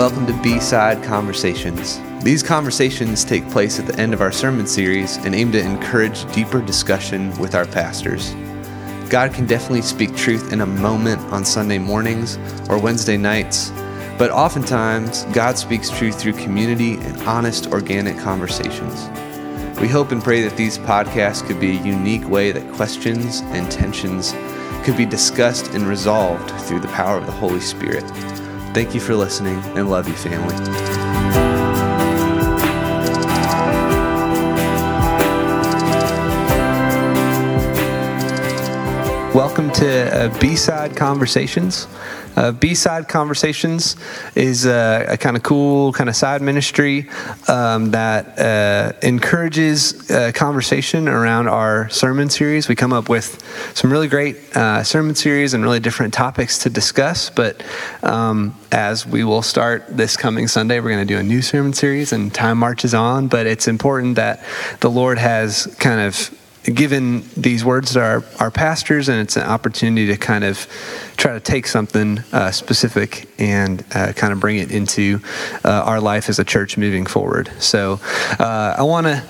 Welcome to B Side Conversations. These conversations take place at the end of our sermon series and aim to encourage deeper discussion with our pastors. God can definitely speak truth in a moment on Sunday mornings or Wednesday nights, but oftentimes God speaks truth through community and honest, organic conversations. We hope and pray that these podcasts could be a unique way that questions and tensions could be discussed and resolved through the power of the Holy Spirit. Thank you for listening and love you, family. Welcome to uh, B-Side Conversations. Uh, B-Side Conversations is a, a kind of cool kind of side ministry um, that uh, encourages uh, conversation around our sermon series. We come up with some really great uh, sermon series and really different topics to discuss. But um, as we will start this coming Sunday, we're going to do a new sermon series, and time marches on. But it's important that the Lord has kind of given these words to our, our pastors, and it's an opportunity to kind of try to take something uh, specific and uh, kind of bring it into uh, our life as a church moving forward. So uh, I want to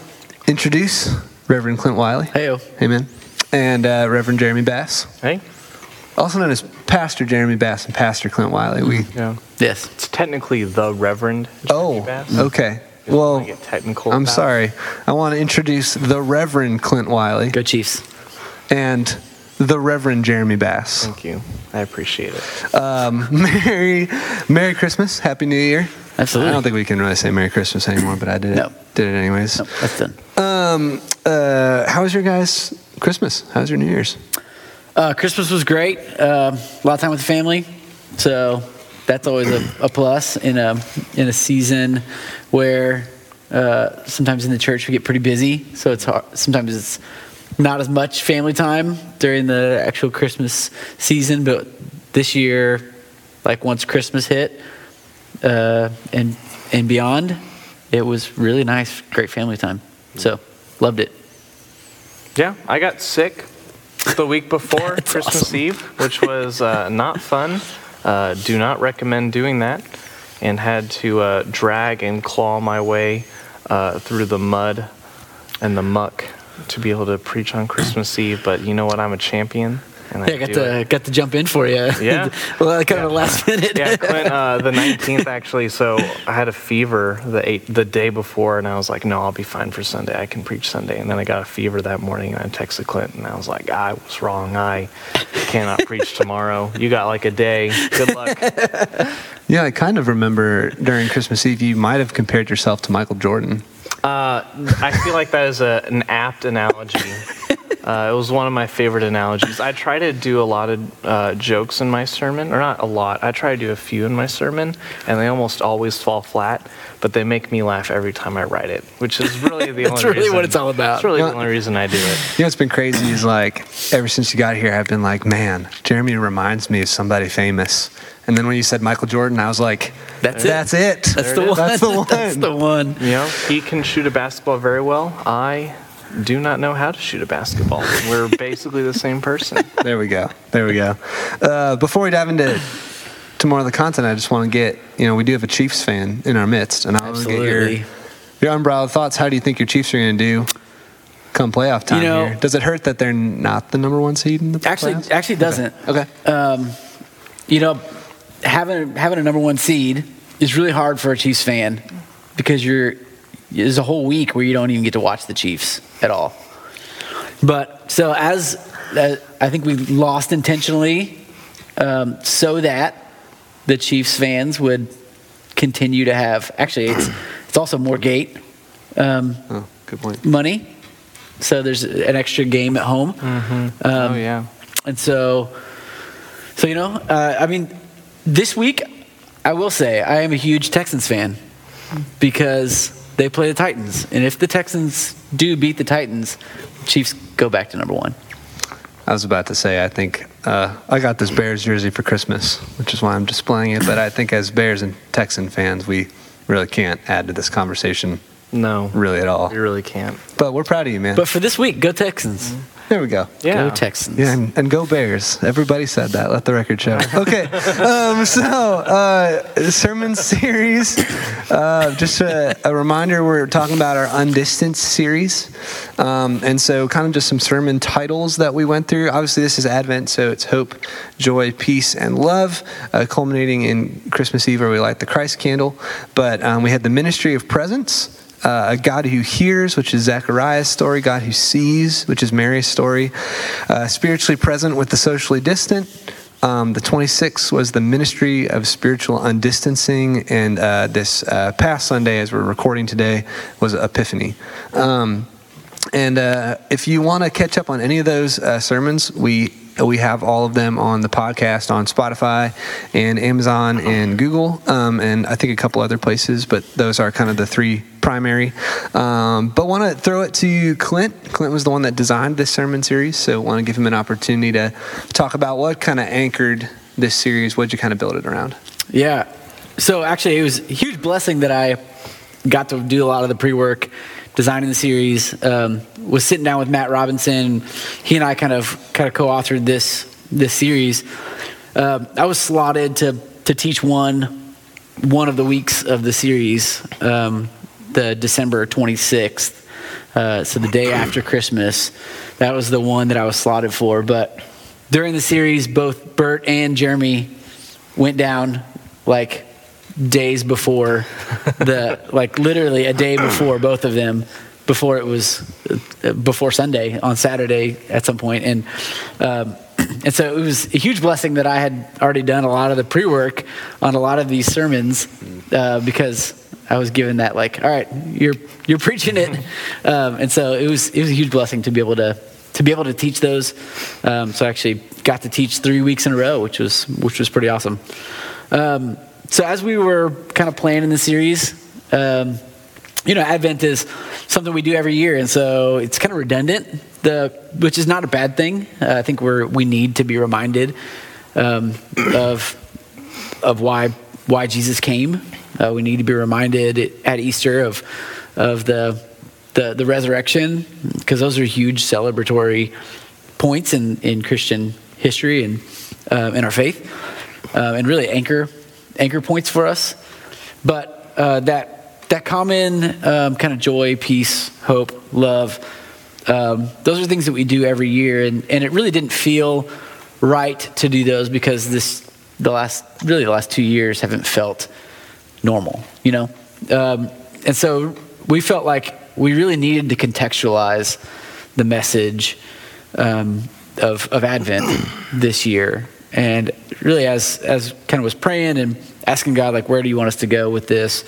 introduce Reverend Clint Wiley. Hey, Amen. And uh, Reverend Jeremy Bass. Hey? Also known as Pastor Jeremy Bass and Pastor Clint Wiley. We, Yeah. Yes. It's technically the Reverend. oh, Bass. okay. You don't Well, get technical I'm about sorry. I want to introduce the Reverend Clint Wiley Go Chiefs. and the Reverend Jeremy Bass. Thank you. I appreciate it. Um, Merry, Merry Christmas, Happy New Year. Absolutely. I don't think we can really say Merry Christmas anymore, but I did it. No. Did it anyways. No, that's done. Um, uh, how was your guys' Christmas? How was your New Year's? Uh, Christmas was great. Uh, a lot of time with the family, so that's always a, a plus in a in a season where uh, sometimes in the church we get pretty busy. So it's hard. Sometimes it's not as much family time during the actual Christmas season, but this year, like once Christmas hit uh, and and beyond, it was really nice, great family time. So loved it. Yeah, I got sick the week before That's Christmas awesome. Eve, which was uh, not fun. Uh, do not recommend doing that. And had to uh, drag and claw my way uh, through the mud and the muck to be able to preach on Christmas Eve. But you know what? I'm a champion. And Yeah, I got to it. got to jump in for you. Yeah. well, kind of a last minute. yeah, Clint, uh, the 19th actually. So I had a fever the eight, the day before, and I was like, no, I'll be fine for Sunday. I can preach Sunday. And then I got a fever that morning, and I texted Clint, and I was like, I was wrong. I cannot preach tomorrow. You got like a day. Good luck. Yeah, I kind of remember during Christmas Eve you might have compared yourself to Michael Jordan. Uh, I feel like that is a, an apt analogy. Uh, it was one of my favorite analogies. I try to do a lot of uh, jokes in my sermon, or not a lot. I try to do a few in my sermon, and they almost always fall flat. But they make me laugh every time I write it, which is really the only. That's only. really what it's all about. It's really Yeah. the only reason I do it. You know what's been crazy is like ever since you got here, I've been like, man, Jeremy reminds me of somebody famous. And then when you said Michael Jordan, I was like, That's it. That's it. That's the it one. That's the one. That's the one. You know, he can shoot a basketball very well. I do not know how to shoot a basketball. We're basically the same person. There we go. There we go. Uh, before we dive into to more of the content, I just want to get you know we do have a Chiefs fan in our midst, and I want to get your your unbridled thoughts. How do you think your Chiefs are going to do come playoff time You know- here? Does it hurt that they're not the number one seed in the Actually, playoffs? actually, doesn't. Okay. Um, you know, having having a number one seed is really hard for a Chiefs fan because you're there's a whole week where you don't even get to watch the Chiefs at all. But so as uh, I think we lost intentionally, um, so that the Chiefs fans would continue to have. Actually, it's it's also more gate um, Oh, good point. money. So there's an extra game at home. Um, oh yeah. and so, so you know, uh, I mean, this week, I will say I am a huge Texans fan because they play the Titans, and if the Texans do beat the Titans, Chiefs go back to number one. I was about to say, I think uh, I got this Bears jersey for Christmas, which is why I'm displaying it. But I think as Bears and Texan fans, we really can't add to this conversation No. really at all. We really can't. But we're proud of you, man. But for this week, go Texans. There we go. Yeah. Go Texans. Yeah, and, and go Bears. Everybody said that. Let the record show. Okay, um, so uh, sermon series. Uh, just a, a reminder, we're talking about our Undistanced series, um, and so kind of just some sermon titles that we went through. Obviously, this is Advent, so it's hope, joy, peace, and love, uh, culminating in Christmas Eve, where we light the Christ candle. But um, we had the ministry of presence uh, a God who hears, which is Zechariah's story, God who sees, which is Mary's story, uh, spiritually present with the socially distant. Um, the 26th was the ministry of spiritual undistancing, and uh, this uh, past Sunday, as we're recording today, was Epiphany. Um, and uh, if you want to catch up on any of those uh, sermons, we we have all of them on the podcast on Spotify and Amazon and Google, um, and I think a couple other places. But those are kind of the three primary. Um, but want to throw it to Clint. Clint was the one that designed this sermon series, so want to give him an opportunity to talk about what kind of anchored this series. What'd you kind of build it around? Yeah. So actually, it was a huge blessing that I got to do a lot of the pre-work designing the series. Um, was sitting down with Matt Robinson. He and I kind of kind of co-authored this this series. Uh, I was slotted to to teach one one of the weeks of the series, um, the December 26th. Uh, so the day after Christmas, that was the one that I was slotted for. But during the series, both Bert and Jeremy went down like days before the like literally a day before both of them before it was before Sunday on Saturday at some point. And um, and so it was a huge blessing that I had already done a lot of the pre-work on a lot of these sermons uh, because I was given that like all right you're you're preaching it. Um, and so it was it was a huge blessing to be able to to be able to teach those. Um, so I actually got to teach three weeks in a row which was which was pretty awesome. Um, so as we were kind of planning the series, um, you know, Advent is something we do every year, and so it's kind of redundant. The which is not a bad thing. Uh, I think we're we need to be reminded um, of of why why Jesus came. Uh, we need to be reminded at Easter of of the the, the resurrection because those are huge celebratory points in, in Christian history and uh, in our faith, uh, and really anchor anchor points for us. But uh, that that common um, kind of joy, peace, hope, love, um, those are things that we do every year, and, and it really didn't feel right to do those because this the last really the last two years haven't felt normal, you know, um, and so we felt like we really needed to contextualize the message um, of of Advent this year, and really as as kind of was praying and asking God like where do you want us to go with this,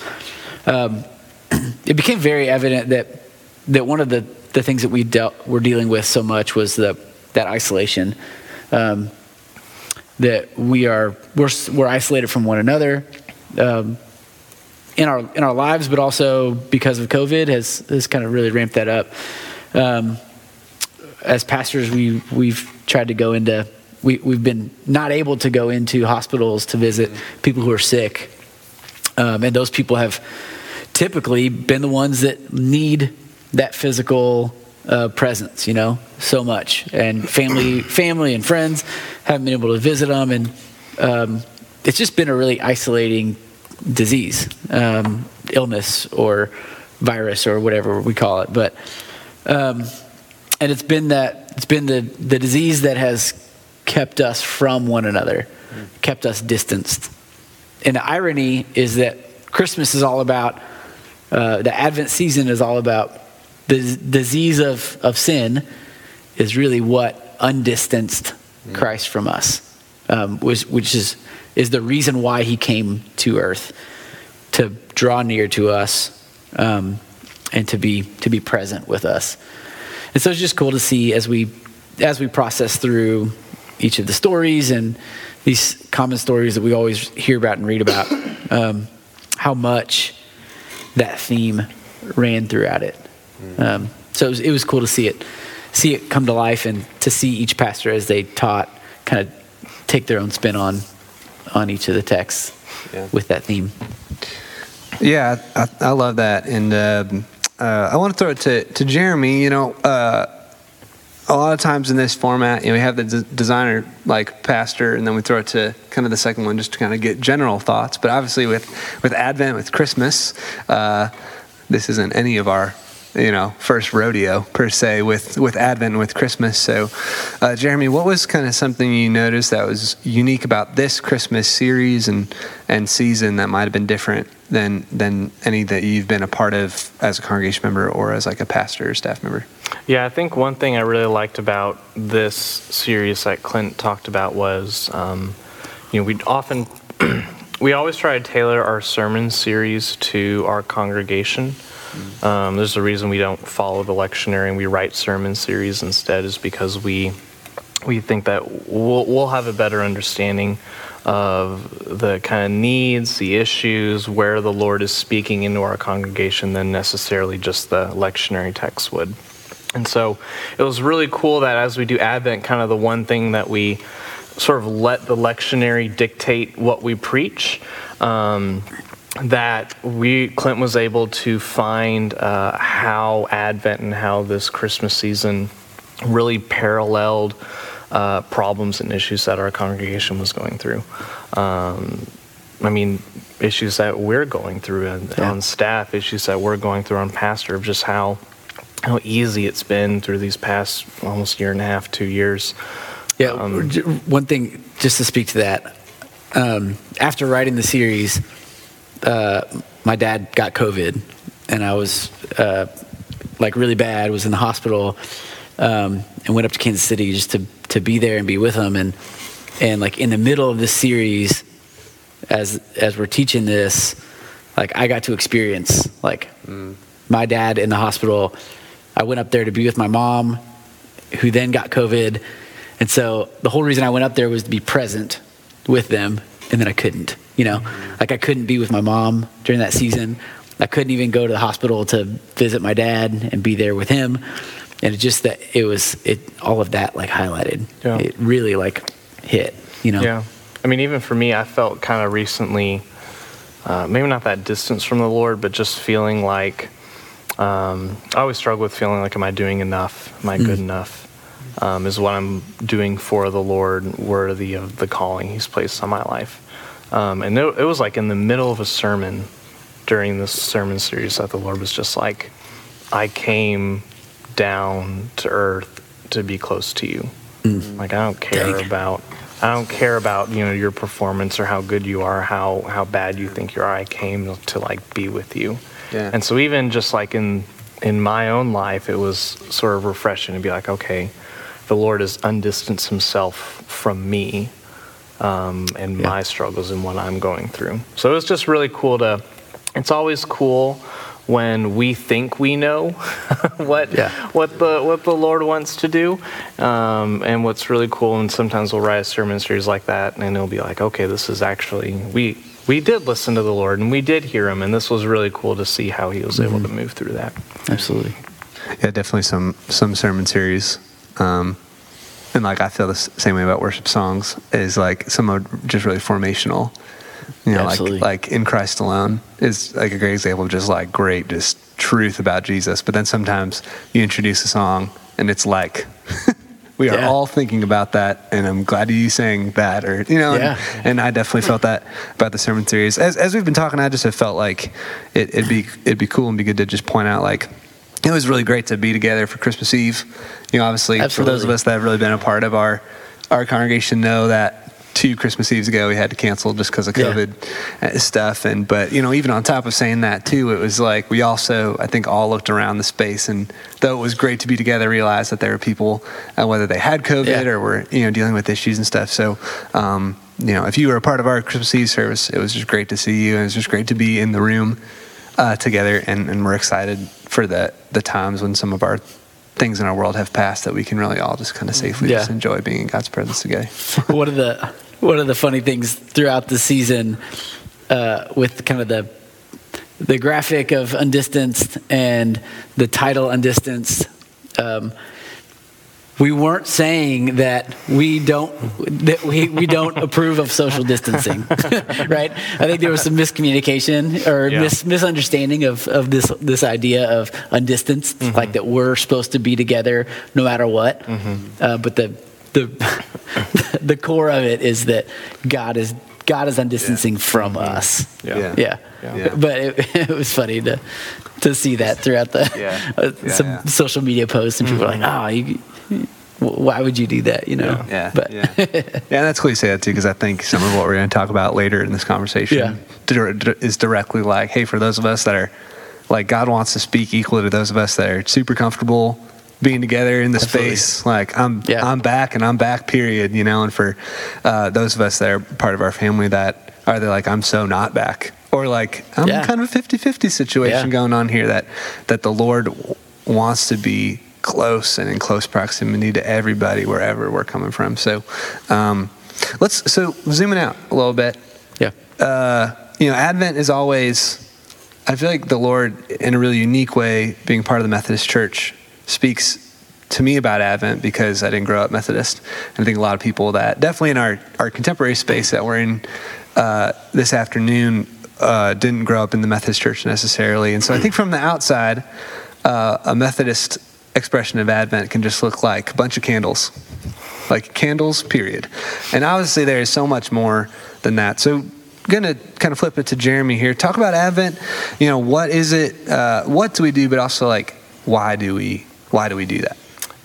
um, it became very evident that that one of the the things that we dealt were dealing with so much was the that isolation. Um, that we are we're, we're isolated from one another um, in our in our lives, but also because of COVID has has kind of really ramped that up. Um, as pastors, we we've tried to go into we we've been not able to go into hospitals to visit people who are sick, um, and those people have typically been the ones that need that physical uh, presence, you know, so much. And family, family and friends haven't been able to visit them, and um, it's just been a really isolating disease, um, illness, or virus, or whatever we call it. But um, and it's been that it's been the the disease that has kept us from one another, kept us distanced. And the irony is that Christmas is all about uh, the Advent season is all about the disease of, of sin is really what undistanced Christ from us, um, which, which is, is the reason why he came to earth to draw near to us um, and to be, to be present with us. And so it's just cool to see as we, as we process through each of the stories and these common stories that we always hear about and read about, um, how much that theme ran throughout it. Um, so it was, it was cool to see it, see it come to life, and to see each pastor as they taught, kind of take their own spin on, on each of the texts Yeah. with that theme. Yeah, I, I love that, and um uh, I want to throw it to to Jeremy. You know, uh, a lot of times in this format, you know, we have the d- designer like pastor, and then we throw it to kind of the second one just to kind of get general thoughts. But obviously, with with Advent, with Christmas, uh, this isn't any of our you know first rodeo per se with with Advent and with Christmas. So, uh, Jeremy, what was kind of something you noticed that was unique about this Christmas series and and season that might have been different than than any that you've been a part of as a congregation member or as like a pastor or staff member? Yeah, I think one thing I really liked about this series that Clint talked about was, um, you know, we often, we always try to tailor our sermon series to our congregation. Um, there's a reason we don't follow the lectionary and we write sermon series instead, is because we we think that we'll, we'll have a better understanding of the kind of needs, the issues, where the Lord is speaking into our congregation than necessarily just the lectionary text would. And so it was really cool that as we do Advent, kind of the one thing that we sort of let the lectionary dictate what we preach. Um, that we Clint was able to find uh, how Advent and how this Christmas season really paralleled uh, problems and issues that our congregation was going through. Um, I mean, issues that we're going through on, yeah. on staff, issues that we're going through on pastor, of just how how easy it's been through these past almost year and a half, two years. Yeah, um, one thing just to speak to that. Um, after writing the series, uh, my dad got COVID, and I was uh, like really bad. Was in the hospital, um, and went up to Kansas City just to to be there and be with him. And and like in the middle of this series, as as we're teaching this, like I got to experience like mm. my dad in the hospital I went up there to be with my mom, who then got COVID. And so the whole reason I went up there was to be present with them, and then I couldn't. You know, like I couldn't be with my mom during that season. I couldn't even go to the hospital to visit my dad and be there with him. And it just that it was it all of that like highlighted. Yeah. It really like hit. You know. Yeah. I mean, even for me, I felt kind of recently, uh, maybe not that distance from the Lord, but just feeling like um, I always struggle with feeling like, am I doing enough? Am I mm. good enough? Um, is what I'm doing for the Lord worthy of the calling He's placed on my life? Um, and it, it, was like in the middle of a sermon during this sermon series that the Lord was just like, I came down to earth to be close to you. Mm. Like I don't care Dang. about I don't care about you know your performance or how good you are, how how bad you think you are. I came to like be with you. Yeah. And so even just like in in my own life, it was sort of refreshing to be like, okay, the Lord has undistanced Himself from me um, and yeah. my struggles and what I'm going through. So it was just really cool to. It's always cool when we think we know what yeah. what the what the Lord wants to do. Um, and what's really cool, and sometimes we'll write a sermon series like that, and it'll be like, okay, this is actually we we did listen to the Lord and we did hear him, and this was really cool to see how he was mm-hmm. able to move through that. Absolutely. Yeah, definitely some some sermon series. Um, and like I feel the same way about worship songs is like some are just really formational. You know, Absolutely. like like in Christ alone is like a great example of just like great just truth about Jesus. But then sometimes you introduce a song and it's like we are yeah. all thinking about that, and I'm glad you sang that, or you know, yeah. and, and, I definitely felt that about the sermon series. As, as we've been talking, I just have felt like it, would be it'd be cool and be good to just point out like it was really great to be together for Christmas Eve. You know, obviously Absolutely. for those of us that have really been a part of our our congregation know that two Christmas Eves ago we had to cancel just because of COVID yeah. stuff. And but you know, even on top of saying that too, it was like we also I think all looked around the space, and though it was great to be together, realized that there were people uh, whether they had COVID yeah. or were you know dealing with issues and stuff. So. Um, you know, if you were a part of our Christmas Eve service, it was just great to see you, and it was just great to be in the room uh, together. And, and we're excited for the the times when some of our things in our world have passed that we can really all just kind of safely yeah. just enjoy being in God's presence together. one of the one of the funny things throughout the season uh, with kind of the the graphic of undistanced and the title undistanced. Um, we weren't saying that we don't that we, we don't approve of social distancing, right? I think there was some miscommunication or Yeah. mis, misunderstanding of, of this this idea of undistanced, Mm-hmm. like that we're supposed to be together no matter what. Mm-hmm. Uh, but the the the core of it is that God is God is undistancing from us. Yeah. Yeah. Yeah. Yeah. Yeah. But it, it was funny to to see that throughout the Yeah. uh, Yeah, some yeah. social media posts and people are like, "Oh, you, why would you do that?" You know. Yeah, But yeah, yeah. That's cool you say that too, because I think some of what we're going to talk about later in this conversation Yeah. is directly like, hey, for those of us that are like, God wants to speak equally to those of us that are super comfortable being together in the Absolutely. space. Like, I'm, Yeah. I'm back and I'm back. Period. You know, and for uh, those of us that are part of our family that are they like, I'm so not back, or like, I'm Yeah. kind of a 50-50 situation going on here that that the Lord wants to be close and in close proximity to everybody wherever we're coming from. So um, let's so zooming out a little bit. yeah. Uh, you know, Advent is always. I feel like the Lord, in a really unique way, being part of the Methodist Church, speaks to me about Advent because I didn't grow up Methodist. And I think a lot of people that, definitely in our, our contemporary space that we're in uh, this afternoon, uh, didn't grow up in the Methodist Church necessarily. And so I think from the outside, uh, a Methodist expression of Advent can just look like a bunch of candles, like candles, period. And obviously, there is so much more than that. So, gonna kind of flip it to Jeremy here. Talk about Advent. You know, what is it? Uh, what do we do? But also, like, why do we? Why do we do that?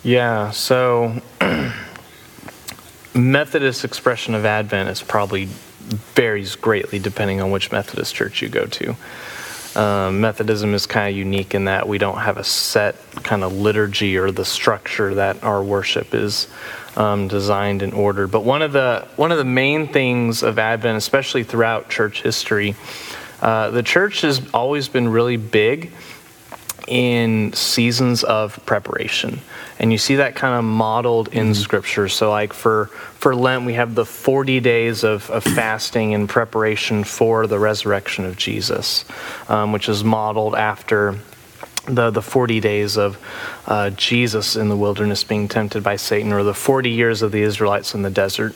Yeah, so Methodist expression of Advent is probably varies greatly depending on which Methodist church you go to. Um, Methodism is kind of unique in that we don't have a set kind of liturgy or the structure that our worship is um, designed and ordered. But one of the one of the main things of Advent, especially throughout church history, uh, the church has always been really big in seasons of preparation. And you see that kind of modeled in scripture. So like for for lent we have the 40 days of, of fasting in preparation for the resurrection of jesus um, which is modeled after the, the 40 days of uh, jesus in the wilderness being tempted by satan or the 40 years of the israelites in the desert.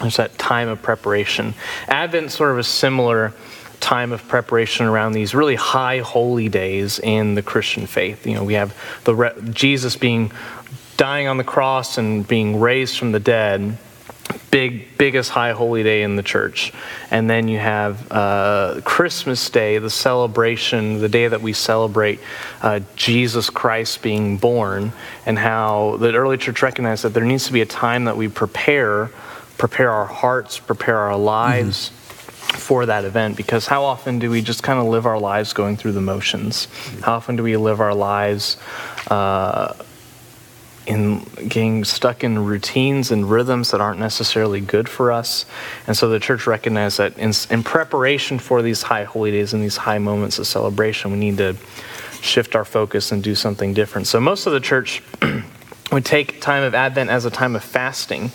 There's that time of preparation. Advent sort of a similar time of preparation around these really high holy days in the Christian faith. You know, we have the re- Jesus being dying on the cross and being raised from the dead, big biggest high holy day in the church, and then you have uh, Christmas Day, the celebration, the day that we celebrate uh, Jesus Christ being born, and how the early church recognized that there needs to be a time that we prepare, prepare our hearts, prepare our lives for that event because how often do we just kind of live our lives going through the motions? How often do we live our lives uh, in getting stuck in routines and rhythms that aren't necessarily good for us? And so the church recognized that in, in preparation for these high holy days and these high moments of celebration, we need to shift our focus and do something different. So most of the church would take time of Advent as a time of fasting.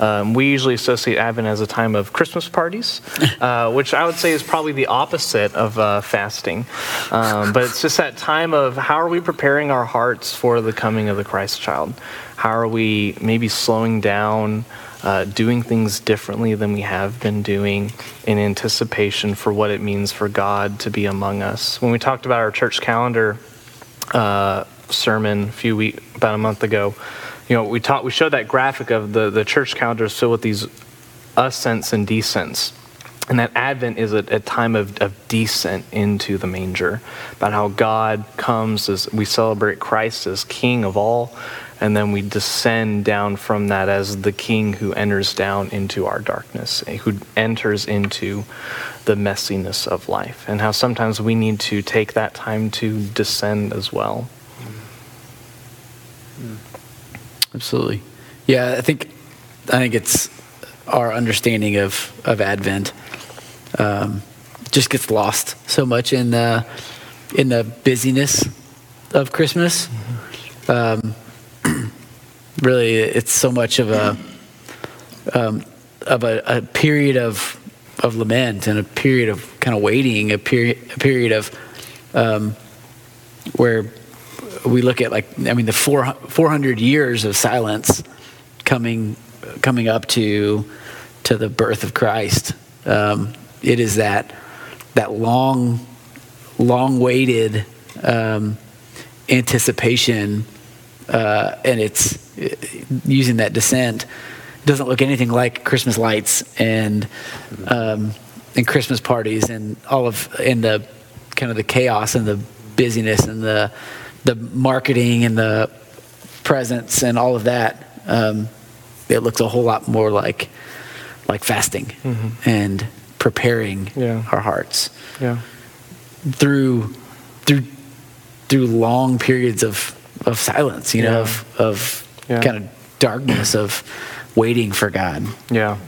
Um, we usually associate Advent as a time of Christmas parties, uh, which I would say is probably the opposite of uh, fasting. Um, but it's just that time of how are we preparing our hearts for the coming of the Christ child? How are we maybe slowing down, uh, doing things differently than we have been doing in anticipation for what it means for God to be among us? When we talked about our church calendar, uh, sermon a few week about a month ago. You know, we taught we showed that graphic of the the church calendar is filled with these ascents and descents. And that Advent is a, a time of, of descent into the manger, about how God comes as we celebrate Christ as King of all, and then we descend down from that as the King who enters down into our darkness, eh, who enters into the messiness of life, and how sometimes we need to take that time to descend as well. Absolutely. Yeah, I think I think it's our understanding of of Advent um, just gets lost so much in the in the busyness of Christmas. Um, really, it's so much of a um, of a, a period of of lament and a period of kind of waiting, a period a period of um, where we look at like I mean the four, 400 years of silence coming coming up to to the birth of Christ. Um, it is that that long long waited um, anticipation, uh, and it's uh, using that descent. Doesn't look anything like Christmas lights and um, and Christmas parties and all of and the kind of the chaos and the busyness and the the marketing and the presence and all of that. Um, it looks a whole lot more like like fasting mm-hmm. and preparing yeah. our hearts. Yeah. Through through through long periods of of silence, you know, yeah. of of yeah. kind of darkness of waiting for God. Yeah.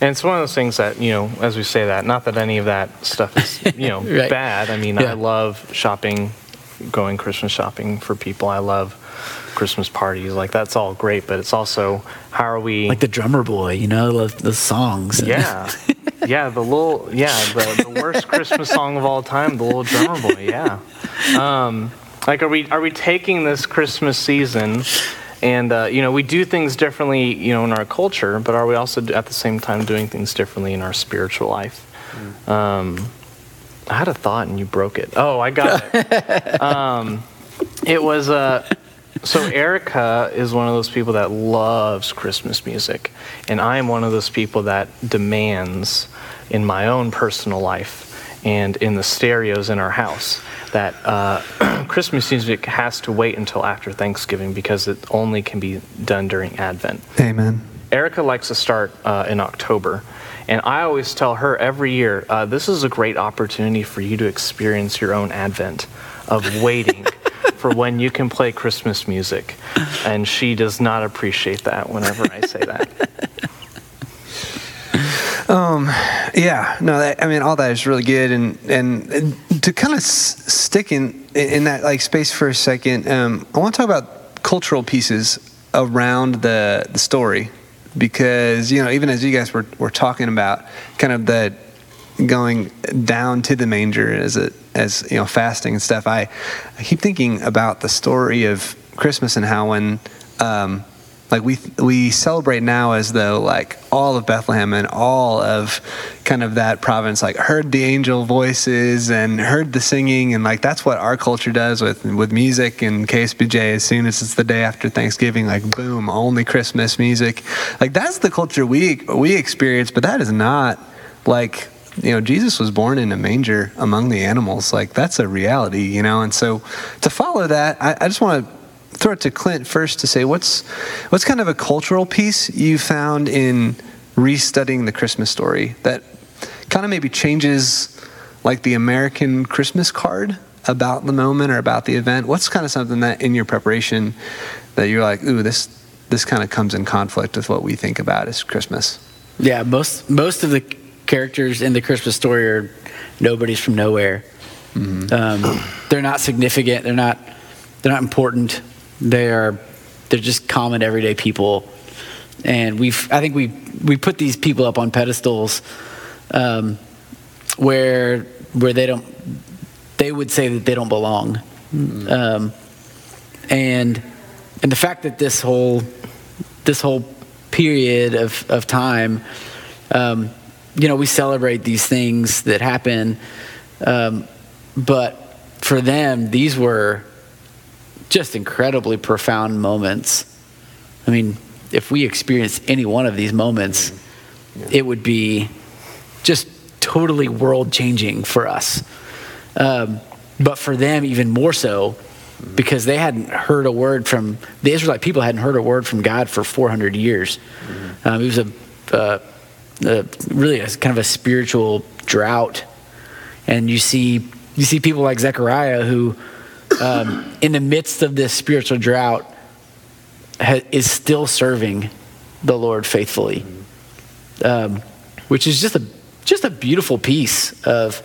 And it's one of those things that, you know, as we say that, not that any of that stuff is, you know, right. bad. I mean, yeah. I love shopping, going Christmas shopping for people. I love Christmas parties. Like, that's all great, but it's also how are we. Like the drummer boy, you know, the, the songs. Yeah. yeah, the little, yeah, the, the worst Christmas song of all time, the little drummer boy, yeah. Um, like, are we, are we taking this Christmas season and uh, you know, we do things differently, you know, in our culture, but are we also at the same time doing things differently in our spiritual life? Mm. Um, I had a thought and you broke it. Oh, I got it. um, it was uh, so Erica is one of those people that loves Christmas music, and I am one of those people that demands in my own personal life and in the stereos in our house that uh, Christmas music has to wait until after Thanksgiving because it only can be done during Advent. Amen. Erica likes to start uh, in October. And I always tell her every year, uh, this is a great opportunity for you to experience your own Advent of waiting for when you can play Christmas music. And she does not appreciate that whenever I say that. Um, yeah, no, that, I mean, all that is really good, and and, and to kind of s- stick in in that like space for a second, um, I want to talk about cultural pieces around the the story, because you know, even as you guys were were talking about, kind of the going down to the manger as it as you know fasting and stuff. I I keep thinking about the story of Christmas and how when um, like we we celebrate now as though like all of Bethlehem and all of kind of that province like heard the angel voices and heard the singing and like that's what our culture does with with music and KSBJ as soon as it's the day after Thanksgiving like boom only Christmas music. Like that's the culture we we experience but that is not like you know Jesus was born in a manger among the animals. Like that's a reality you know? And so to follow that I, I just want to throw it to Clint first to say what's what's kind of a cultural piece you found in restudying the Christmas story that kind of maybe changes like the American Christmas card about the moment or about the event. What's kind of something that in your preparation that you're like, ooh, this this kind of comes in conflict with what we think about as Christmas. Yeah, most most of the characters in the Christmas story are nobodies from nowhere. Mm-hmm. Um, they're not significant. They're not. They're not important. They are they're just common everyday people, and we've I think we we put these people up on pedestals um, where where they don't they would say that they don't belong, mm-hmm. um, and and the fact that this whole this whole period of of time. Um, you know, we celebrate these things that happen, um, but for them, these were just incredibly profound moments. I mean, if we experienced any one of these moments, yeah. it would be just totally world changing for us. Um, but for them, even more so, because they hadn't heard a word from the Israelite people hadn't heard a word from God for 400 years. Mm-hmm. Um, it was a, uh, a, really a, kind of a spiritual drought, and you see you see people like Zechariah who um, in the midst of this spiritual drought, ha- is still serving the Lord faithfully, um, which is just a just a beautiful piece of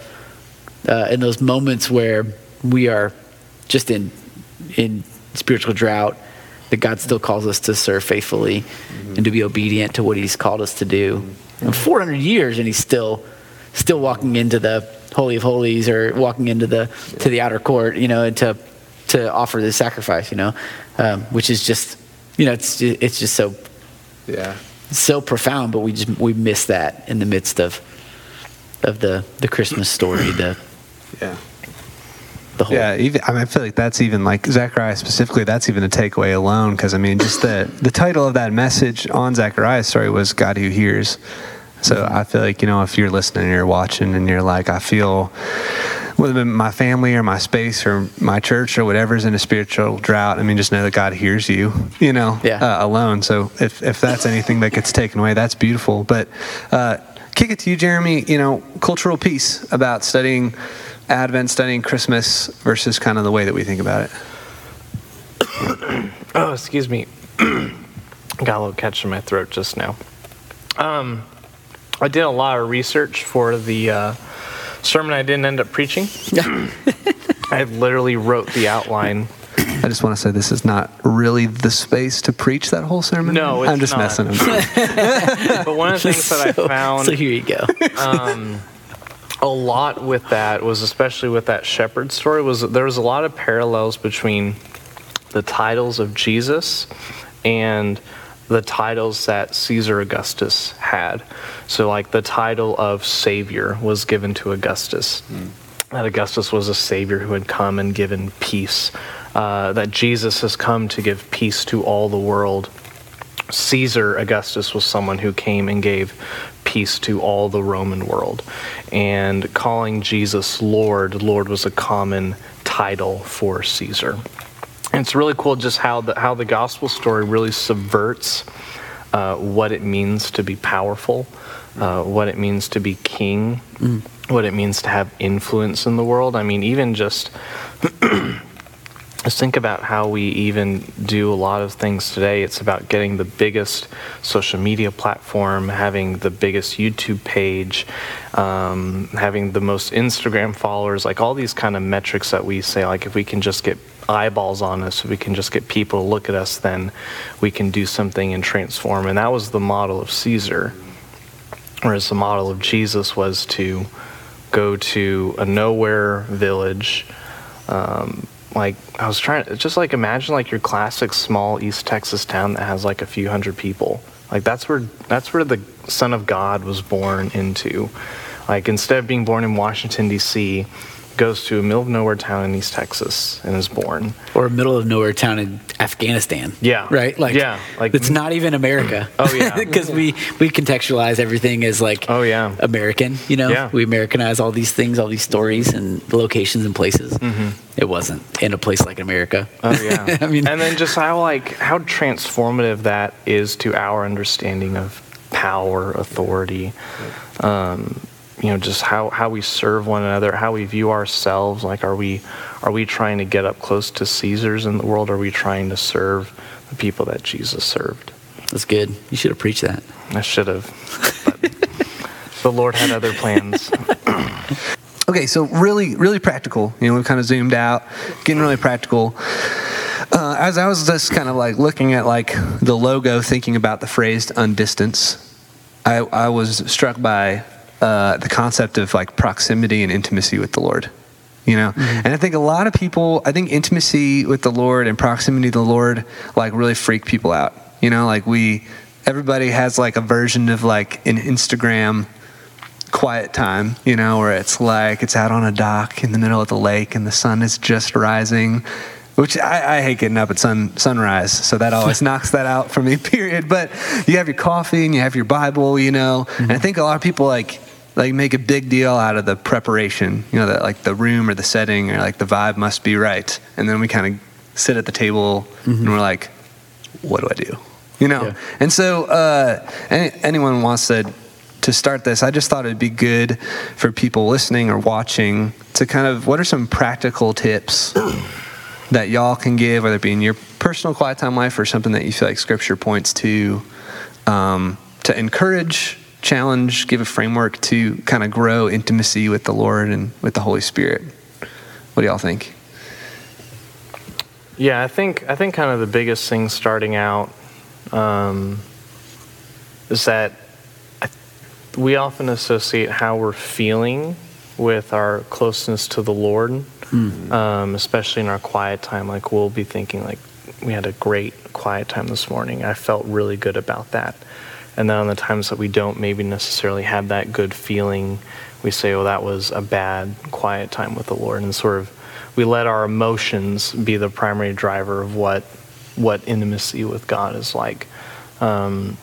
uh, in those moments where we are just in in spiritual drought that God still calls us to serve faithfully mm-hmm. and to be obedient to what He's called us to do. Mm-hmm. 400 years, and He's still still walking into the holy of holies or walking into the to the outer court, you know, and to to offer the sacrifice, you know, um, which is just, you know, it's it's just so Yeah. so profound, but we just we miss that in the midst of of the the Christmas story, the Yeah. the whole. Yeah, even I, mean, I feel like that's even like Zechariah specifically. That's even a takeaway alone because I mean, just the the title of that message on Zechariah's story was "God Who Hears." So I feel like you know if you're listening, and you're watching, and you're like, I feel whether it's my family or my space or my church or whatever's in a spiritual drought. I mean, just know that God hears you. You know, Yeah. uh, alone. So if if that's anything that gets taken away, that's beautiful. But uh, kick it to you, Jeremy. You know, cultural piece about studying Advent, studying Christmas versus kind of the way that we think about it. Oh, excuse me. Got a little catch in my throat just now. Um, I did a lot of research for the uh, sermon I didn't end up preaching. I literally wrote the outline. I just want to say this is not really the space to preach that whole sermon. No, it's I'm just not. messing. But one of the things that I found So here you go. a lot with that was especially with that shepherd story was that there was a lot of parallels between the titles of Jesus and the titles that Caesar Augustus had. So like the title of savior was given to Augustus. That Augustus was a savior who had come and given peace. Uh, that Jesus has come to give peace to all the world. Caesar Augustus was someone who came and gave peace to all the Roman world. And calling Jesus Lord, Lord was a common title for Caesar. And it's really cool just how the, how the gospel story really subverts uh, what it means to be powerful, uh, what it means to be king, what it means to have influence in the world. I mean, even just just think about how we even do a lot of things today. It's about getting the biggest social media platform, having the biggest YouTube page, um, having the most Instagram followers, like all these kind of metrics that we say, like if we can just get eyeballs on us, if we can just get people to look at us, then we can do something and transform. And that was the model of Caesar. Whereas the model of Jesus was to go to a nowhere village. Um, like I was trying to just like imagine like your classic small East Texas town that has like a few hundred people. Like that's where that's where the Son of God was born into. Like instead of being born in Washington D.C., goes to a middle of nowhere town in East Texas and is born. or a middle of nowhere town in Afghanistan. Yeah. Right? Like Yeah, like- it's not even America. Oh, yeah. Because we we contextualize everything as like Oh, yeah. American, you know? Yeah. We Americanize all these things, all these stories and locations and places. It wasn't in a place like America. Mm-hmm. Oh yeah. I mean and then just how like how transformative that is to our understanding of power, authority. Um, you know, just how, how we serve one another, how we view ourselves. Like, are we are we trying to get up close to Caesars in the world? Are we trying to serve the people that Jesus served? that's good. You should have preached that. I should have. But the Lord had other plans. Okay, so really, really practical. You know, we've kind of zoomed out, getting really practical. Uh, as I was just kind of like looking at like the logo, thinking about the phrase "undistance," I, I was struck by uh, the concept of like proximity and intimacy with the Lord. You know, and I think a lot of people, I think intimacy with the Lord and proximity to the Lord, like really freak people out. You know, like we, everybody has like a version of like an Instagram quiet time, you know, where it's like it's out on a dock in the middle of the lake and the sun is just rising. Which I, I hate getting up at sun sunrise, so that always knocks that out for me. Period. But you have your coffee and you have your Bible, you know. And I think a lot of people like like make a big deal out of the preparation, you know, that like the room or the setting or like the vibe must be right. And then we kind of sit at the table and we're like, what do I do? You know? Yeah. And so, uh, any, anyone wants to to start this, I just thought it'd be good for people listening or watching to kind of what are some practical tips that y'all can give, whether it be in your personal quiet time life or something that you feel like Scripture points to, um, to encourage, challenge, give a framework to kind of grow intimacy with the Lord and with the Holy Spirit. What do y'all think? Yeah, I think I think kind of the biggest thing starting out um, is that we often associate how we're feeling with our closeness to the Lord, um, especially in our quiet time. Like we'll be thinking, like we had a great quiet time this morning. I felt really good about that. And then on the times that we don't maybe necessarily have that good feeling, we say, "Oh, that was a bad quiet time with the Lord," and sort of we let our emotions be the primary driver of what what intimacy with God is like. Um,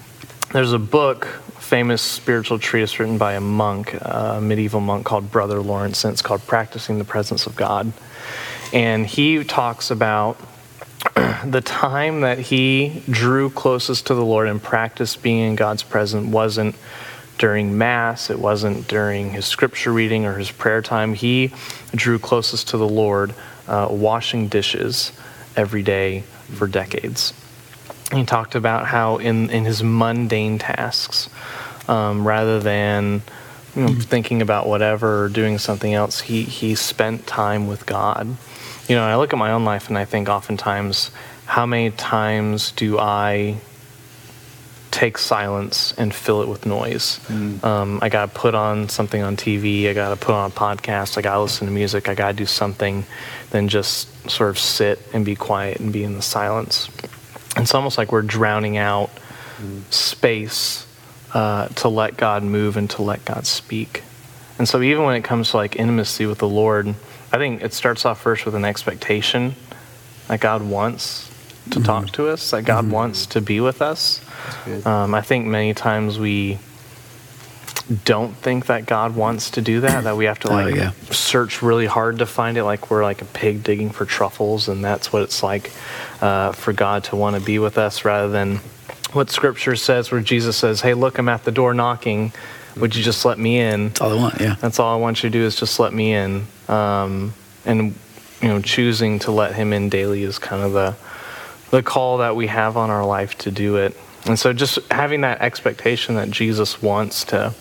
there's a book, famous spiritual treatise written by a monk, a medieval monk called Brother Lawrence, and it's called Practicing the Presence of God. And he talks about the time that he drew closest to the Lord and practiced being in God's presence wasn't during Mass, it wasn't during his scripture reading or his prayer time. He drew closest to the Lord uh, washing dishes every day for decades. He talked about how in, in his mundane tasks, um, rather than you know, thinking about whatever or doing something else, he, he spent time with God. You know, I look at my own life and I think oftentimes, how many times do I take silence and fill it with noise? Um, I got to put on something on TV, I got to put on a podcast, I got to listen to music, I got to do something than just sort of sit and be quiet and be in the silence. It's almost like we're drowning out space uh, to let God move and to let God speak. And so, even when it comes to like intimacy with the Lord, I think it starts off first with an expectation that God wants to talk to us, that God wants to be with us. Um, I think many times we don't think that God wants to do that, that we have to Oh, like yeah. search really hard to find it, like we're like a pig digging for truffles, and that's what it's like uh, for God to want to be with us rather than what scripture says, where Jesus says, Hey, look, I'm at the door knocking. Would you just let me in? That's all I want. Yeah. That's all I want you to do is just let me in. Um, and you know, choosing to let him in daily is kind of the the call that we have on our life to do it. And so just having that expectation that Jesus wants to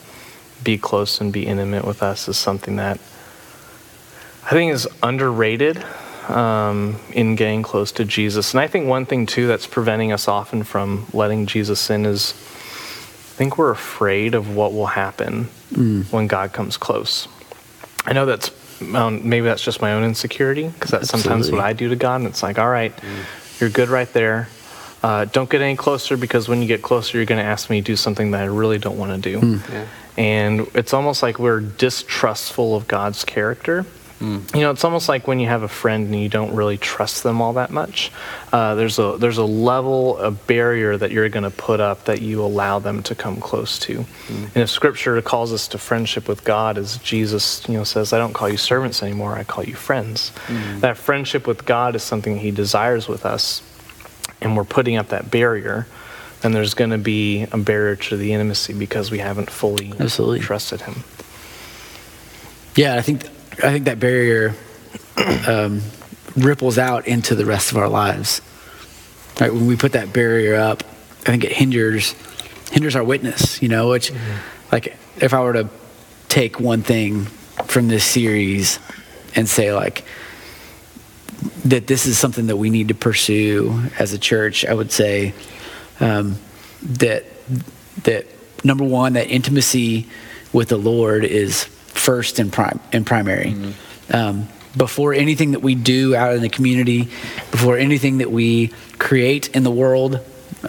be close and be intimate with us is something that I think is underrated um, in getting close to Jesus. And I think one thing too that's preventing us often from letting Jesus in is I think we're afraid of what will happen when God comes close. I know that's um, maybe that's just my own insecurity because that's sometimes what I do to God, and it's like, all right, you're good right there. Uh, don't get any closer because when you get closer, you're going to ask me to do something that I really don't want to do. Yeah. And it's almost like we're distrustful of God's character. Mm. You know, it's almost like when you have a friend and you don't really trust them all that much. Uh, there's a there's a level, a barrier that you're going to put up that you allow them to come close to. Mm. And if Scripture calls us to friendship with God, as Jesus, you know, says, "I don't call you servants anymore; I call you friends." Mm. That friendship with God is something He desires with us, and we're putting up that barrier. Then there's going to be a barrier to the intimacy because we haven't fully Absolutely. trusted Him. Yeah, I think I think that barrier um, ripples out into the rest of our lives. Right when we put that barrier up, I think it hinders hinders our witness. You know, which like if I were to take one thing from this series and say like that this is something that we need to pursue as a church, I would say um, that that number one, that intimacy with the Lord is first and prime and primary. Um, before anything that we do out in the community, before anything that we create in the world,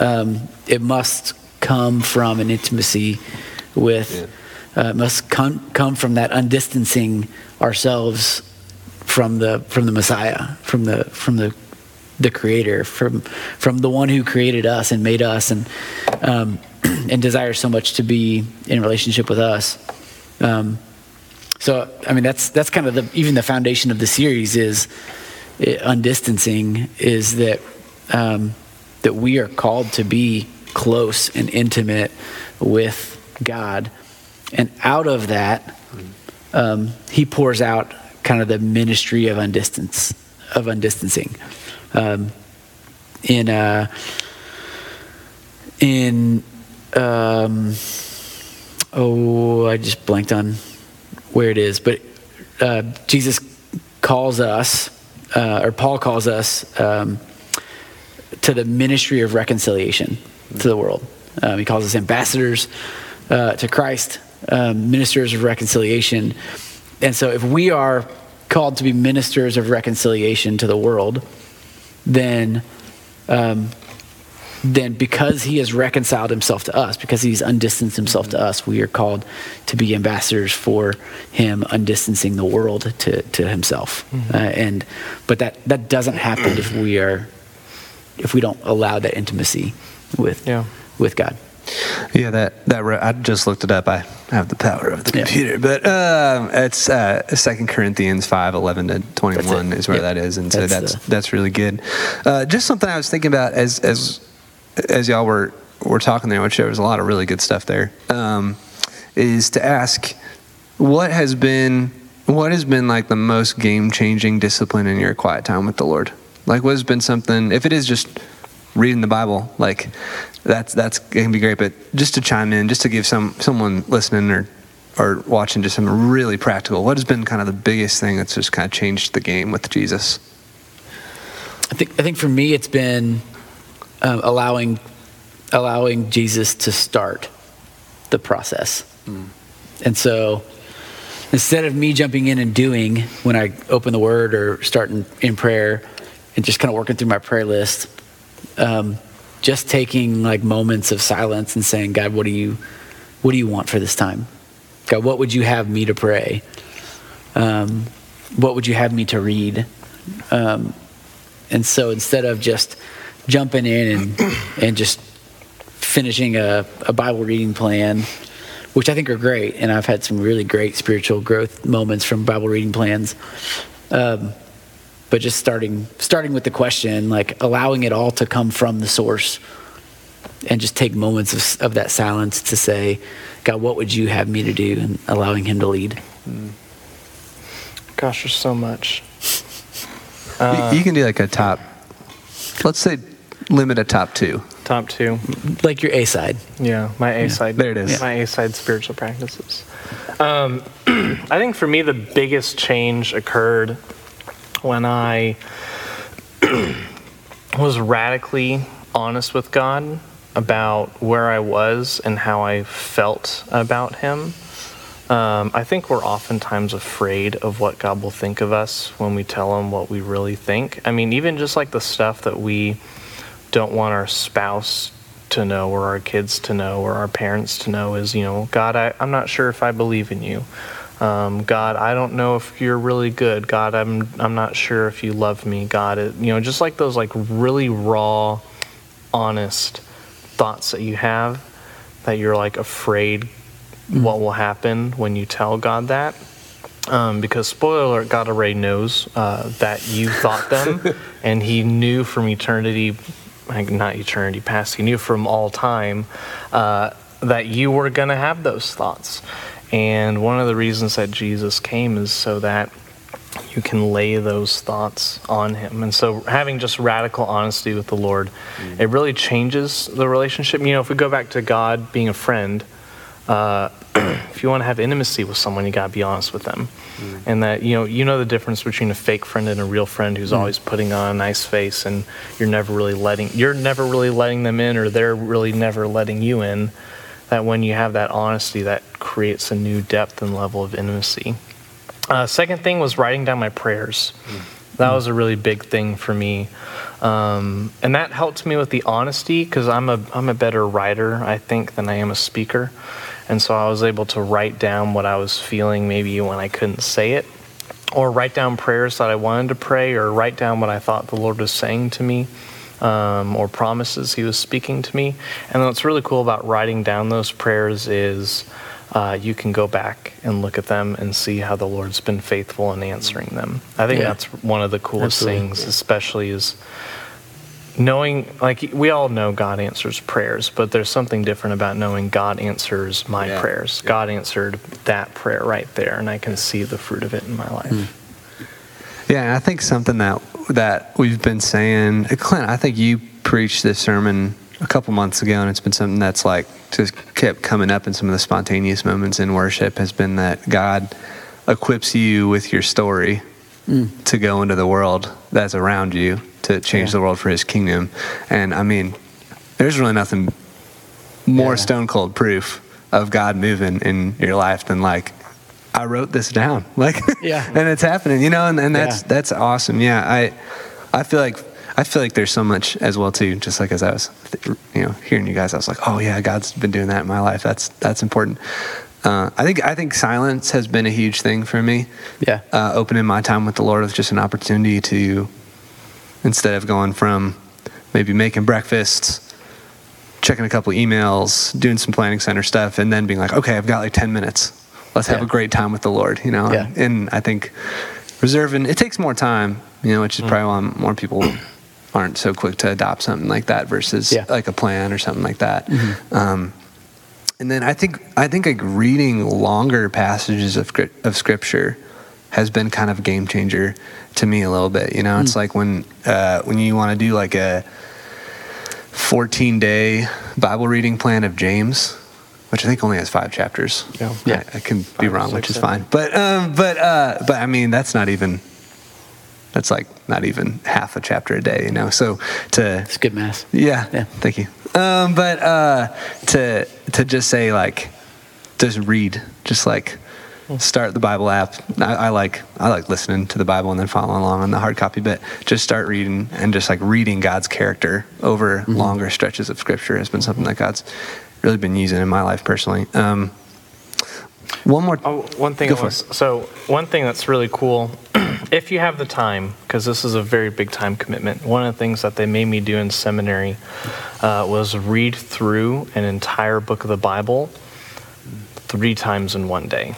um, it must come from an intimacy with. Uh, must come come from that undistancing ourselves from the from the Messiah, from the from the the Creator, from from the one who created us and made us, and um, and desires so much to be in relationship with us. Um, so I mean, that's that's kind of the even the foundation of the series is eh, undistancing is that um, that we are called to be close and intimate with God, and out of that, um, He pours out kind of the ministry of undistance of undistancing. Um, in uh, in um, oh, I just blanked on where it is, but uh, Jesus calls us, uh, or Paul calls us, um, to the ministry of reconciliation to the world. Um, he calls us ambassadors uh, to Christ, um, ministers of reconciliation. and so if we are called to be ministers of reconciliation to the world, then um, then because he has reconciled himself to us, because he's undistanced himself to us, we are called to be ambassadors for him undistancing the world to, to himself. Uh, and but that that doesn't happen if we are if we don't allow that intimacy with Yeah. with God. Yeah, that that re- I just looked it up. I have the power of the Yeah. computer, but um, it's uh, Second Corinthians five eleven to twenty one is where Yep. that is, and so That's that's the- that's really good. Uh, just something I was thinking about as as as y'all were were talking there, which there was a lot of really good stuff there. Um, is to ask what has been what has been like the most game changing discipline in your quiet time with the Lord? Like, what has been something? If it is just reading the Bible, like that's that's gonna be great. But just to chime in, just to give some someone listening or or watching just something really practical. What has been kind of the biggest thing that's just kind of changed the game with Jesus? I think I think for me it's been um, allowing allowing Jesus to start the process, and so instead of me jumping in and doing when I open the Word or starting in prayer and just kind of working through my prayer list, um, just taking like moments of silence and saying, God, what do you what do you want for this time? God, what would you have me to pray? Um, what would you have me to read? Um, and so instead of just jumping in and, and just finishing a, a Bible reading plan, which I think are great, and I've had some really great spiritual growth moments from Bible reading plans. Um, but just starting starting with the question, like allowing it all to come from the source, and just take moments of, of that silence to say, God, what would you have me to do, and allowing Him to lead. Gosh, there's so much. You- you can do like a top. Let's say limit a top two. Top two. Like your A side. Yeah, my A side. There it is. My A side spiritual practices. Um, I think for me, the biggest change occurred when I was radically honest with God about where I was and how I felt about Him. Um, I think we're oftentimes afraid of what God will think of us when we tell Him what we really think. I mean, even just like the stuff that we don't want our spouse to know or our kids to know or our parents to know is, you know, God, I, I'm not sure if I believe in you. Um, God, I don't know if you're really good. God, I'm I'm not sure if you love me. God, it, you know, just like those like really raw, honest thoughts that you have that you're like afraid what will happen when you tell God that. Um, because spoiler alert, God already knows uh, that you thought them, and He knew from eternity, like not eternity past, He knew from all time uh, that you were going to have those thoughts. And one of the reasons that Jesus came is so that you can lay those thoughts on him. And so having just radical honesty with the Lord, it really changes the relationship. You know, if we go back to God being a friend, uh, if you want to have intimacy with someone, you got to be honest with them. And that, you know, you know the difference between a fake friend and a real friend who's always putting on a nice face and you're never really letting, you're never really letting them in or they're really never letting you in. That when you have that honesty, that creates a new depth and level of intimacy. Uh, second thing was writing down my prayers. That was a really big thing for me, um, and that helped me with the honesty because I'm a I'm a better writer, I think, than I am a speaker, and so I was able to write down what I was feeling maybe when I couldn't say it, or write down prayers that I wanted to pray, or write down what I thought the Lord was saying to me. Um, or promises he was speaking to me. And what's really cool about writing down those prayers is uh, you can go back and look at them and see how the Lord's been faithful in answering them. I think Yeah. that's one of the coolest Absolutely. things, especially is knowing, like, we all know God answers prayers, but there's something different about knowing God answers my Yeah. prayers. God answered that prayer right there, and I can see the fruit of it in my life. Hmm. Yeah, I think something that that we've been saying, uh, Clint. I think you preached this sermon a couple months ago, and it's been something that's like just kept coming up in some of the spontaneous moments in worship. Has been that God equips you with your story hmm. to go into the world that's around you to change Yeah. the world for His kingdom. And I mean, there's really nothing more Yeah. stone cold proof of God moving in your life than like I wrote this down. Like, Yeah. and it's happening, you know, and, and that's Yeah. that's awesome. Yeah, I I feel like I feel like there's so much as well too. Just like as I was, you know, hearing you guys, I was like, oh yeah, God's been doing that in my life. That's that's important. Uh, I think I think silence has been a huge thing for me. Yeah. Uh, opening my time with the Lord was just an opportunity to, instead of going from maybe making breakfast, checking a couple emails, doing some planning center stuff, and then being like, okay, I've got like 10 minutes. Let's have Yeah. a great time with the Lord, you know? Yeah. And I think reserving, it takes more time, you know, which is probably why more people aren't so quick to adopt something like that versus Yeah. like a plan or something like that. Um, and then I think I think like reading longer passages of of scripture has been kind of a game changer to me a little bit. You know, it's like when uh, when you want to do like a 14 day Bible reading plan of James, which I think only has five chapters. Yeah. Yeah. I, I can be Five or wrong, which is seven. fine. But um, but uh, but I mean that's not even that's like not even half a chapter a day. You know, so to It's good math. yeah. Yeah. Thank you. Um, but uh, to to just say like, just read, just like start the Bible app. I, I like I like listening to the Bible and then following along on the hard copy. But just start reading and just like reading God's character over longer stretches of Scripture has been something that God's really been using in my life personally. Um, one more. Oh, one thing Go for was so one thing that's really cool, if you have the time, because this is a very big time commitment. One of the things that they made me do in seminary uh, was read through an entire book of the Bible three times in one day.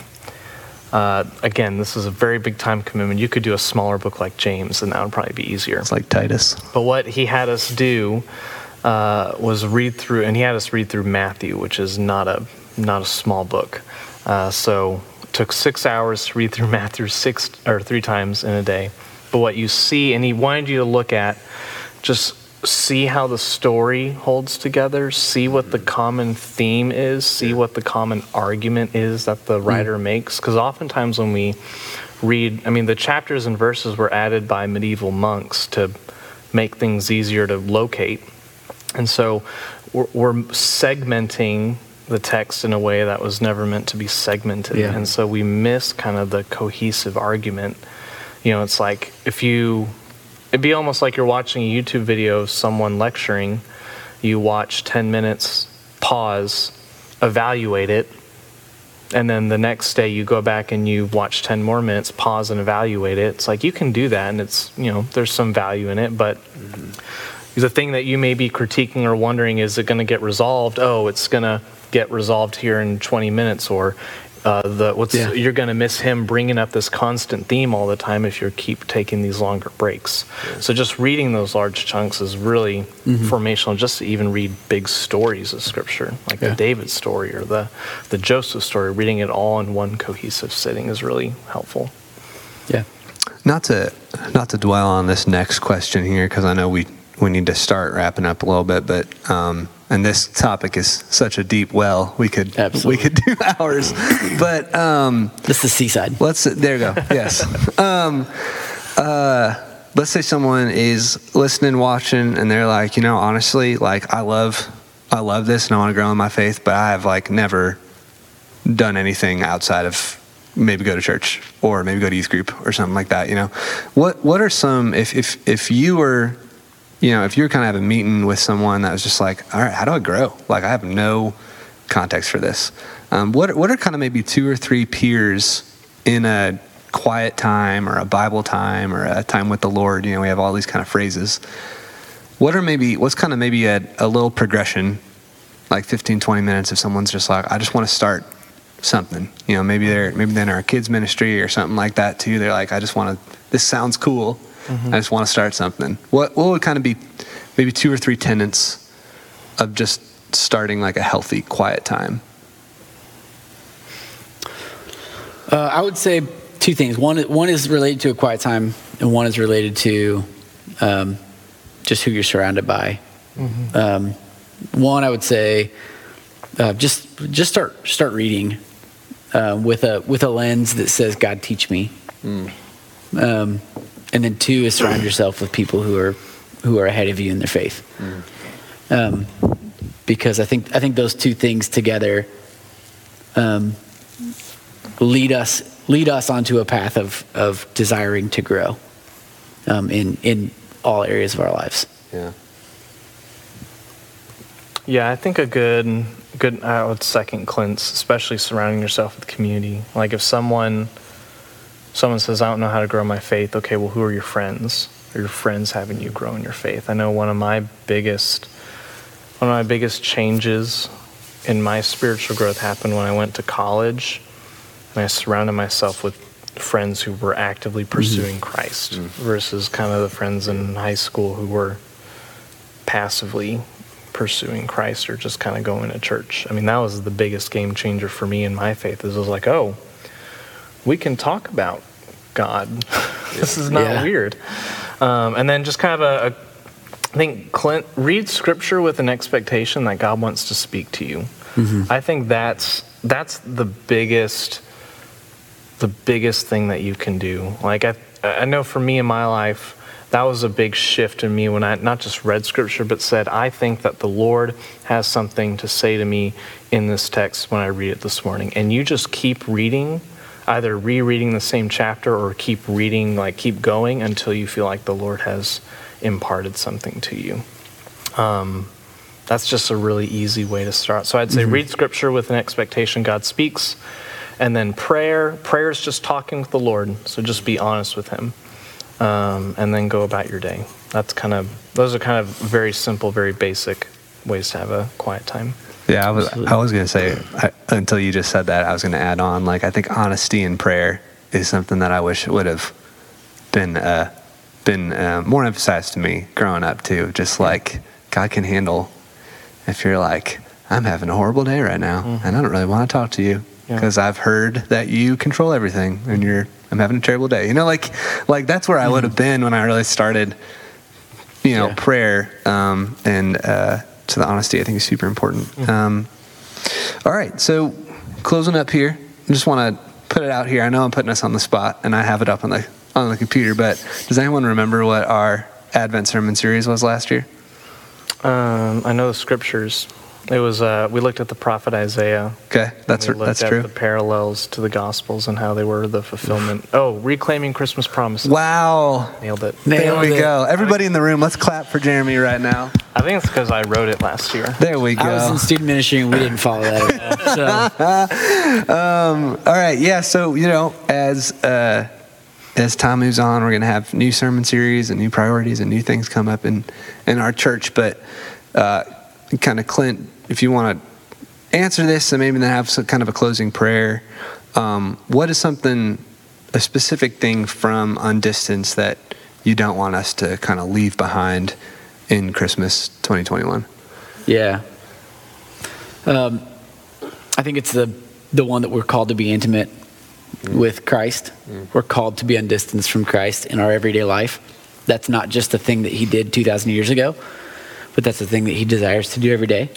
Uh, again, this is a very big time commitment. You could do a smaller book like James, and that would probably be easier. It's like Titus. But what he had us do uh, was read through, and he had us read through Matthew, which is not a not a small book. Uh, so it took six hours to read through Matthew six or three times in a day. But what you see, and he wanted you to look at, just see how the story holds together, see what the mm. common theme is, see what the common argument is that the mm. writer makes. Because oftentimes when we read, I mean, the chapters and verses were added by medieval monks to make things easier to locate. And so we're, we're segmenting the text in a way that was never meant to be segmented. Yeah. And so we miss kind of the cohesive argument. You know, it's like if you, it'd be almost like you're watching a YouTube video of someone lecturing, you watch 10 minutes, pause, evaluate it, and then the next day you go back and you watch 10 more minutes pause and evaluate it. It's like you can do that and it's you know there's some value in it but mm-hmm. the thing that you may be critiquing or wondering is it going to get resolved? Oh it's going to get resolved here in 20 minutes or uh, the what's Yeah. you're going to miss him bringing up this constant theme all the time if you keep taking these longer breaks. So just reading those large chunks is really formational. Just to even read big stories of scripture, like Yeah. the David story or the the Joseph story, reading it all in one cohesive sitting is really helpful. Yeah. Not to not to dwell on this next question here because I know we we need to start wrapping up a little bit, but um, and this topic is such a deep well we could Absolutely. we could do hours, but um, This is seaside. let's there you go yes. um, uh, let's say someone is listening, watching, and they're like, you know, honestly, like I love I love this and I want to grow in my faith, but I have like never done anything outside of maybe go to church or maybe go to youth group or something like that you know what what are some if if if you were you know if you're kind of having a meeting with someone that was just like all right how do i grow? Like i have no context for this. Um, what what are kind of maybe two or three peers in a quiet time or a bible time or a time with the lord you know we have all these kind of phrases. What are maybe what's kind of maybe a, a little progression like 15 20 minutes if someone's just like i just want to start something. You know maybe they're maybe they're in our kids ministry or something like that too. They're like i just want to this sounds cool i just want to start something what what would kind of be maybe two or three tenets of just starting like a healthy quiet time Uh, I would say two things. One, one is related to a quiet time, and one is related to um, just who you're surrounded by. Um, one, I would say, uh, just just start start reading uh, with a with a lens that says, "God, teach me." Um, and then two is surround yourself with people who are who are ahead of you in their faith. Um, because I think I think those two things together um, lead us lead us onto a path of of desiring to grow um, in in all areas of our lives. Yeah. Yeah, I think a good, good, I would second Clint's, especially surrounding yourself with community. Like if someone, someone says, I don't know how to grow my faith. Okay, well, who are your friends? Are your friends having you grow in your faith? I know one of my biggest, one of my biggest changes in my spiritual growth happened when I went to college, and I surrounded myself with friends who were actively mm-hmm. pursuing Christ mm-hmm. versus kind of the friends in high school who were passively pursuing Christ or just kind of going to church. I mean, that was the biggest game changer for me in my faith. Is it was like, oh, we can talk about God. this is not Yeah. weird. Um, and then just kind of a, a, I think Clint read Scripture with an expectation that God wants to speak to you. I think that's that's the biggest the biggest thing that you can do. Like I, I know for me in my life, that was a big shift in me when I not just read scripture, but said, I think that the Lord has something to say to me in this text when I read it this morning. And you just keep reading, either rereading the same chapter or keep reading, like keep going until you feel like the Lord has imparted something to you. Um, that's just a really easy way to start. So I'd say read scripture with an expectation God speaks. And then prayer. Prayer is just talking with the Lord. So just be honest with Him. Um, and then go about your day. That's kind of, those are kind of very simple, very basic ways to have a quiet time. Yeah, I was I was gonna say I, until you just said that I was gonna add on like I think honesty in prayer is something that I wish would have been uh, been uh, more emphasized to me growing up too. Just like God can handle if you're like I'm having a horrible day right now and I don't really want to talk to you Yeah. because I've heard that you control everything and you're I'm having a terrible day. You know, like like that's where I would have been when I really started you know, Yeah. prayer um, and uh, to the honesty, I think is super important. Um, all right, so closing up here, I just want to put it out here. I know I'm putting us on the spot, and I have it up on the on the computer. But does anyone remember what our Advent sermon series was last year? Um, I know the scriptures. It was, uh, we looked at the prophet Isaiah. Okay, that's we looked that's at true. the parallels to the Gospels and how they were the fulfillment. Oh, reclaiming Christmas promises. Wow. Nailed it. There we it. go. Everybody in the room, let's clap for Jeremy right now. I think it's because I wrote it last year. There we go. I was in student ministry and we didn't follow that at all. So Um, all right, yeah. So you know, as uh, as time moves on, we're gonna have new sermon series and new priorities and new things come up in in our church. But uh, kind of Clint, if you want to answer this and maybe then have some kind of a closing prayer, um, what is something a specific thing from Undistance that you don't want us to kind of leave behind in Christmas 2021? Yeah. Um, I think it's the the one that we're called to be intimate with Christ. We're called to be undistanced from Christ in our everyday life. That's not just the thing that He did 2,000 years ago, but that's the thing that He desires to do every day.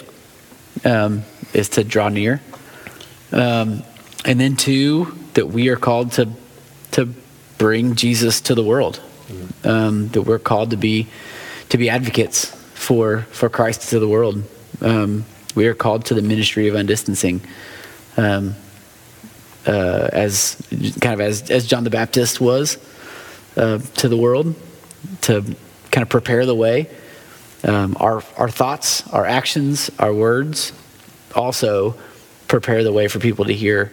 Um, is to draw near, um, and then two that we are called to to bring Jesus to the world. Um, that we're called to be to be advocates for for Christ to the world. Um, we are called to the ministry of undistancing, um, uh, as kind of as as John the Baptist was uh, to the world, to kind of prepare the way. Um, our our thoughts, our actions, our words, also prepare the way for people to hear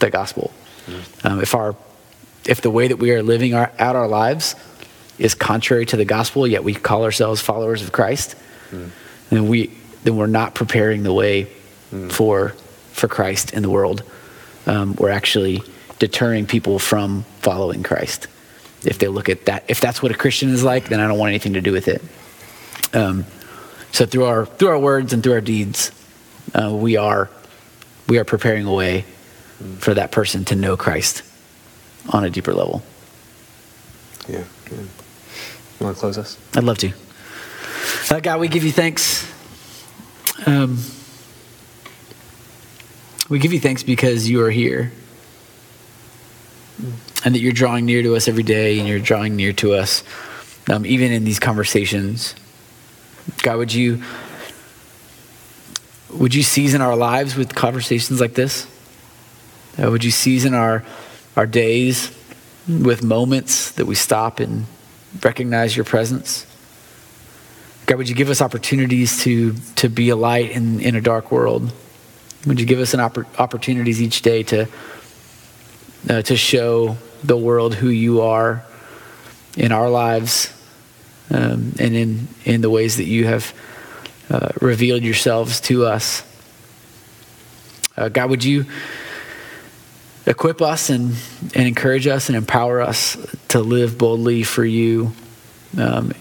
the gospel. Um, if our if the way that we are living our, out our lives is contrary to the gospel, yet we call ourselves followers of Christ, then we then we're not preparing the way for for Christ in the world. Um, we're actually deterring people from following Christ. If they look at that, if that's what a Christian is like, then I don't want anything to do with it. Um, so through our through our words and through our deeds, uh, we are we are preparing a way for that person to know Christ on a deeper level. Yeah. You want to close us? I'd love to. Uh, God, we give you thanks. Um, we give you thanks because you are here and that you're drawing near to us every day and you're drawing near to us um, even in these conversations. God, would you would you season our lives with conversations like this? Uh, would you season our, our days with moments that we stop and recognize your presence? God, would you give us opportunities to, to be a light in, in a dark world? Would you give us an oppor- opportunities each day to, uh, to show the world who you are in our lives um, and in, in the ways that you have uh, revealed yourselves to us? Uh, God, would you equip us and, and encourage us and empower us to live boldly for you um,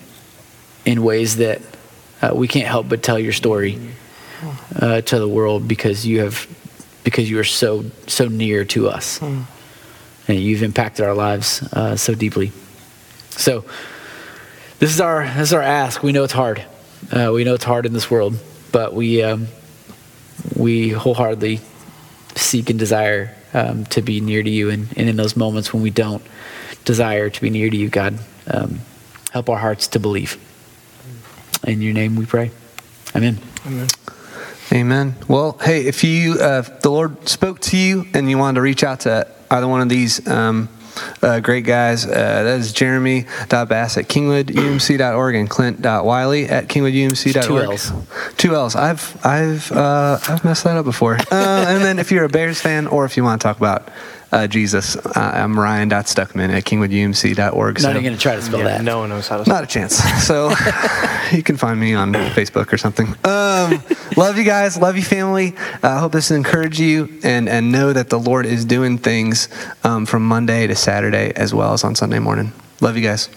in ways that uh, we can't help but tell your story uh, to the world because you have because you are so so near to us. And you've impacted our lives uh, so deeply. So this is our this is our ask we know it's hard uh, we know it's hard in this world but we um, we wholeheartedly seek and desire um, to be near to you and, and in those moments when we don't desire to be near to you god um, help our hearts to believe in your name we pray. Amen. Amen. Amen. Well, hey, if you uh, if the Lord spoke to you and you wanted to reach out to either one of these um, uh, great guys, uh, that is Jeremy.bass at kingwoodumc.org and Clint.wiley at kingwoodumc.org. Two L's. Two L's. I've I've uh, I've messed that up before. Uh, and then if you're a Bears fan or if you want to talk about uh, Jesus, uh, I'm Ryan.stuckman at kingwoodumc.org. Not So- even going to try to spell Yeah, that. no one knows how to. spell not a chance. So you can find me on Facebook or something. Um, love you guys. Love you, family. I uh, hope this encouraged you and, and know that the Lord is doing things um, from Monday to Saturday as well as on Sunday morning. Love you guys.